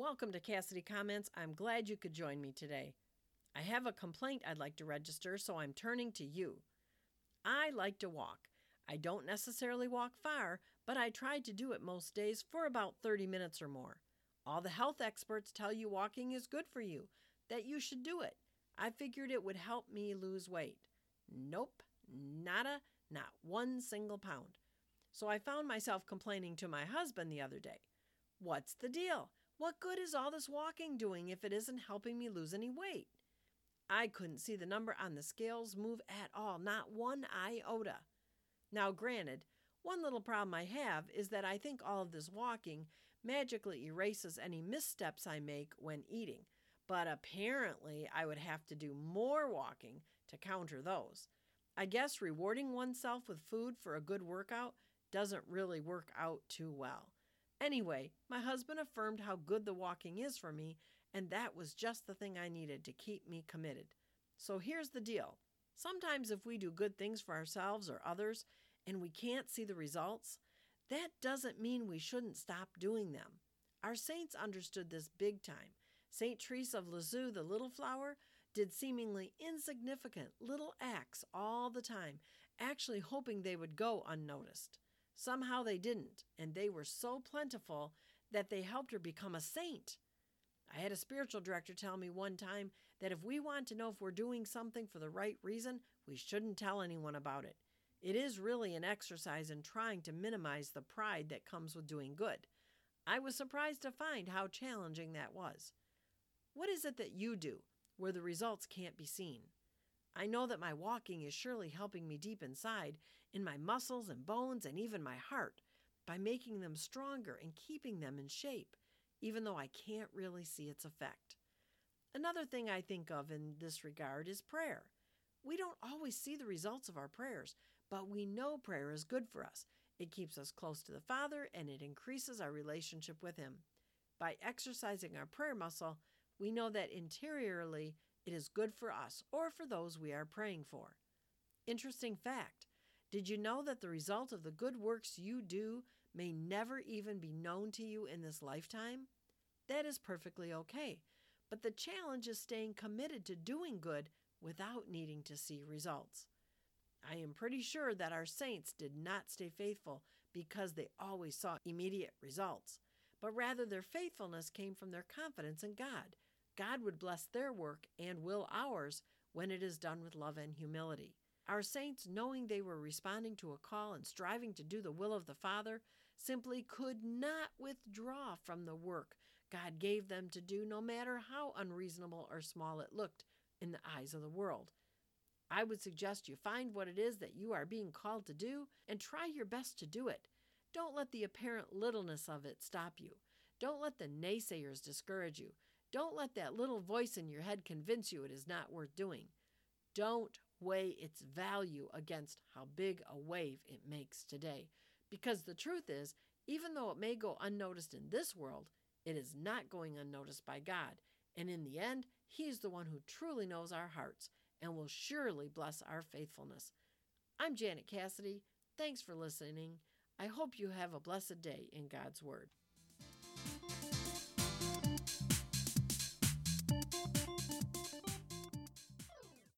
Welcome to Cassidy Comments. I'm glad you could join me today. I have a complaint I'd like to register, so I'm turning to you. I like to walk. I don't necessarily walk far, but I try to do it most days for about 30 minutes or more. All the health experts tell you walking is good for you, that you should do it. I figured it would help me lose weight. Nope, nada, not one single pound. So I found myself complaining to my husband the other day. What's the deal? What good is all this walking doing if it isn't helping me lose any weight? I couldn't see the number on the scales move at all, not one iota. Now, granted, one little problem I have is that I think all of this walking magically erases any missteps I make when eating, but apparently I would have to do more walking to counter those. I guess rewarding oneself with food for a good workout doesn't really work out too well. Anyway, my husband affirmed how good the walking is for me, and that was just the thing I needed to keep me committed. So here's the deal sometimes, if we do good things for ourselves or others and we can't see the results, that doesn't mean we shouldn't stop doing them. Our saints understood this big time. St. Teresa of Lisieux, the little flower, did seemingly insignificant little acts all the time, actually hoping they would go unnoticed. Somehow they didn't, and they were so plentiful that they helped her become a saint. I had a spiritual director tell me one time that if we want to know if we're doing something for the right reason, we shouldn't tell anyone about it. It is really an exercise in trying to minimize the pride that comes with doing good. I was surprised to find how challenging that was. What is it that you do where the results can't be seen? I know that my walking is surely helping me deep inside, in my muscles and bones and even my heart, by making them stronger and keeping them in shape, even though I can't really see its effect. Another thing I think of in this regard is prayer. We don't always see the results of our prayers, but we know prayer is good for us. It keeps us close to the Father and it increases our relationship with Him. By exercising our prayer muscle, we know that interiorly it is good for us or for those we are praying for. Interesting fact did you know that the result of the good works you do may never even be known to you in this lifetime? That is perfectly okay, but the challenge is staying committed to doing good without needing to see results. I am pretty sure that our saints did not stay faithful because they always saw immediate results, but rather their faithfulness came from their confidence in God God would bless their work and will ours when it is done with love and humility. Our saints, knowing they were responding to a call and striving to do the will of the Father, simply could not withdraw from the work God gave them to do, no matter how unreasonable or small it looked in the eyes of the world. I would suggest you find what it is that you are being called to do and try your best to do it. Don't let the apparent littleness of it stop you. Don't let the naysayers discourage you. Don't let that little voice in your head convince you it is not worth doing. Don't weigh its value against how big a wave it makes today. Because the truth is, even though it may go unnoticed in this world, it is not going unnoticed by God. And in the end, He is the one who truly knows our hearts and will surely bless our faithfulness. I'm Janet Cassidy. Thanks for listening. I hope you have a blessed day in God's Word.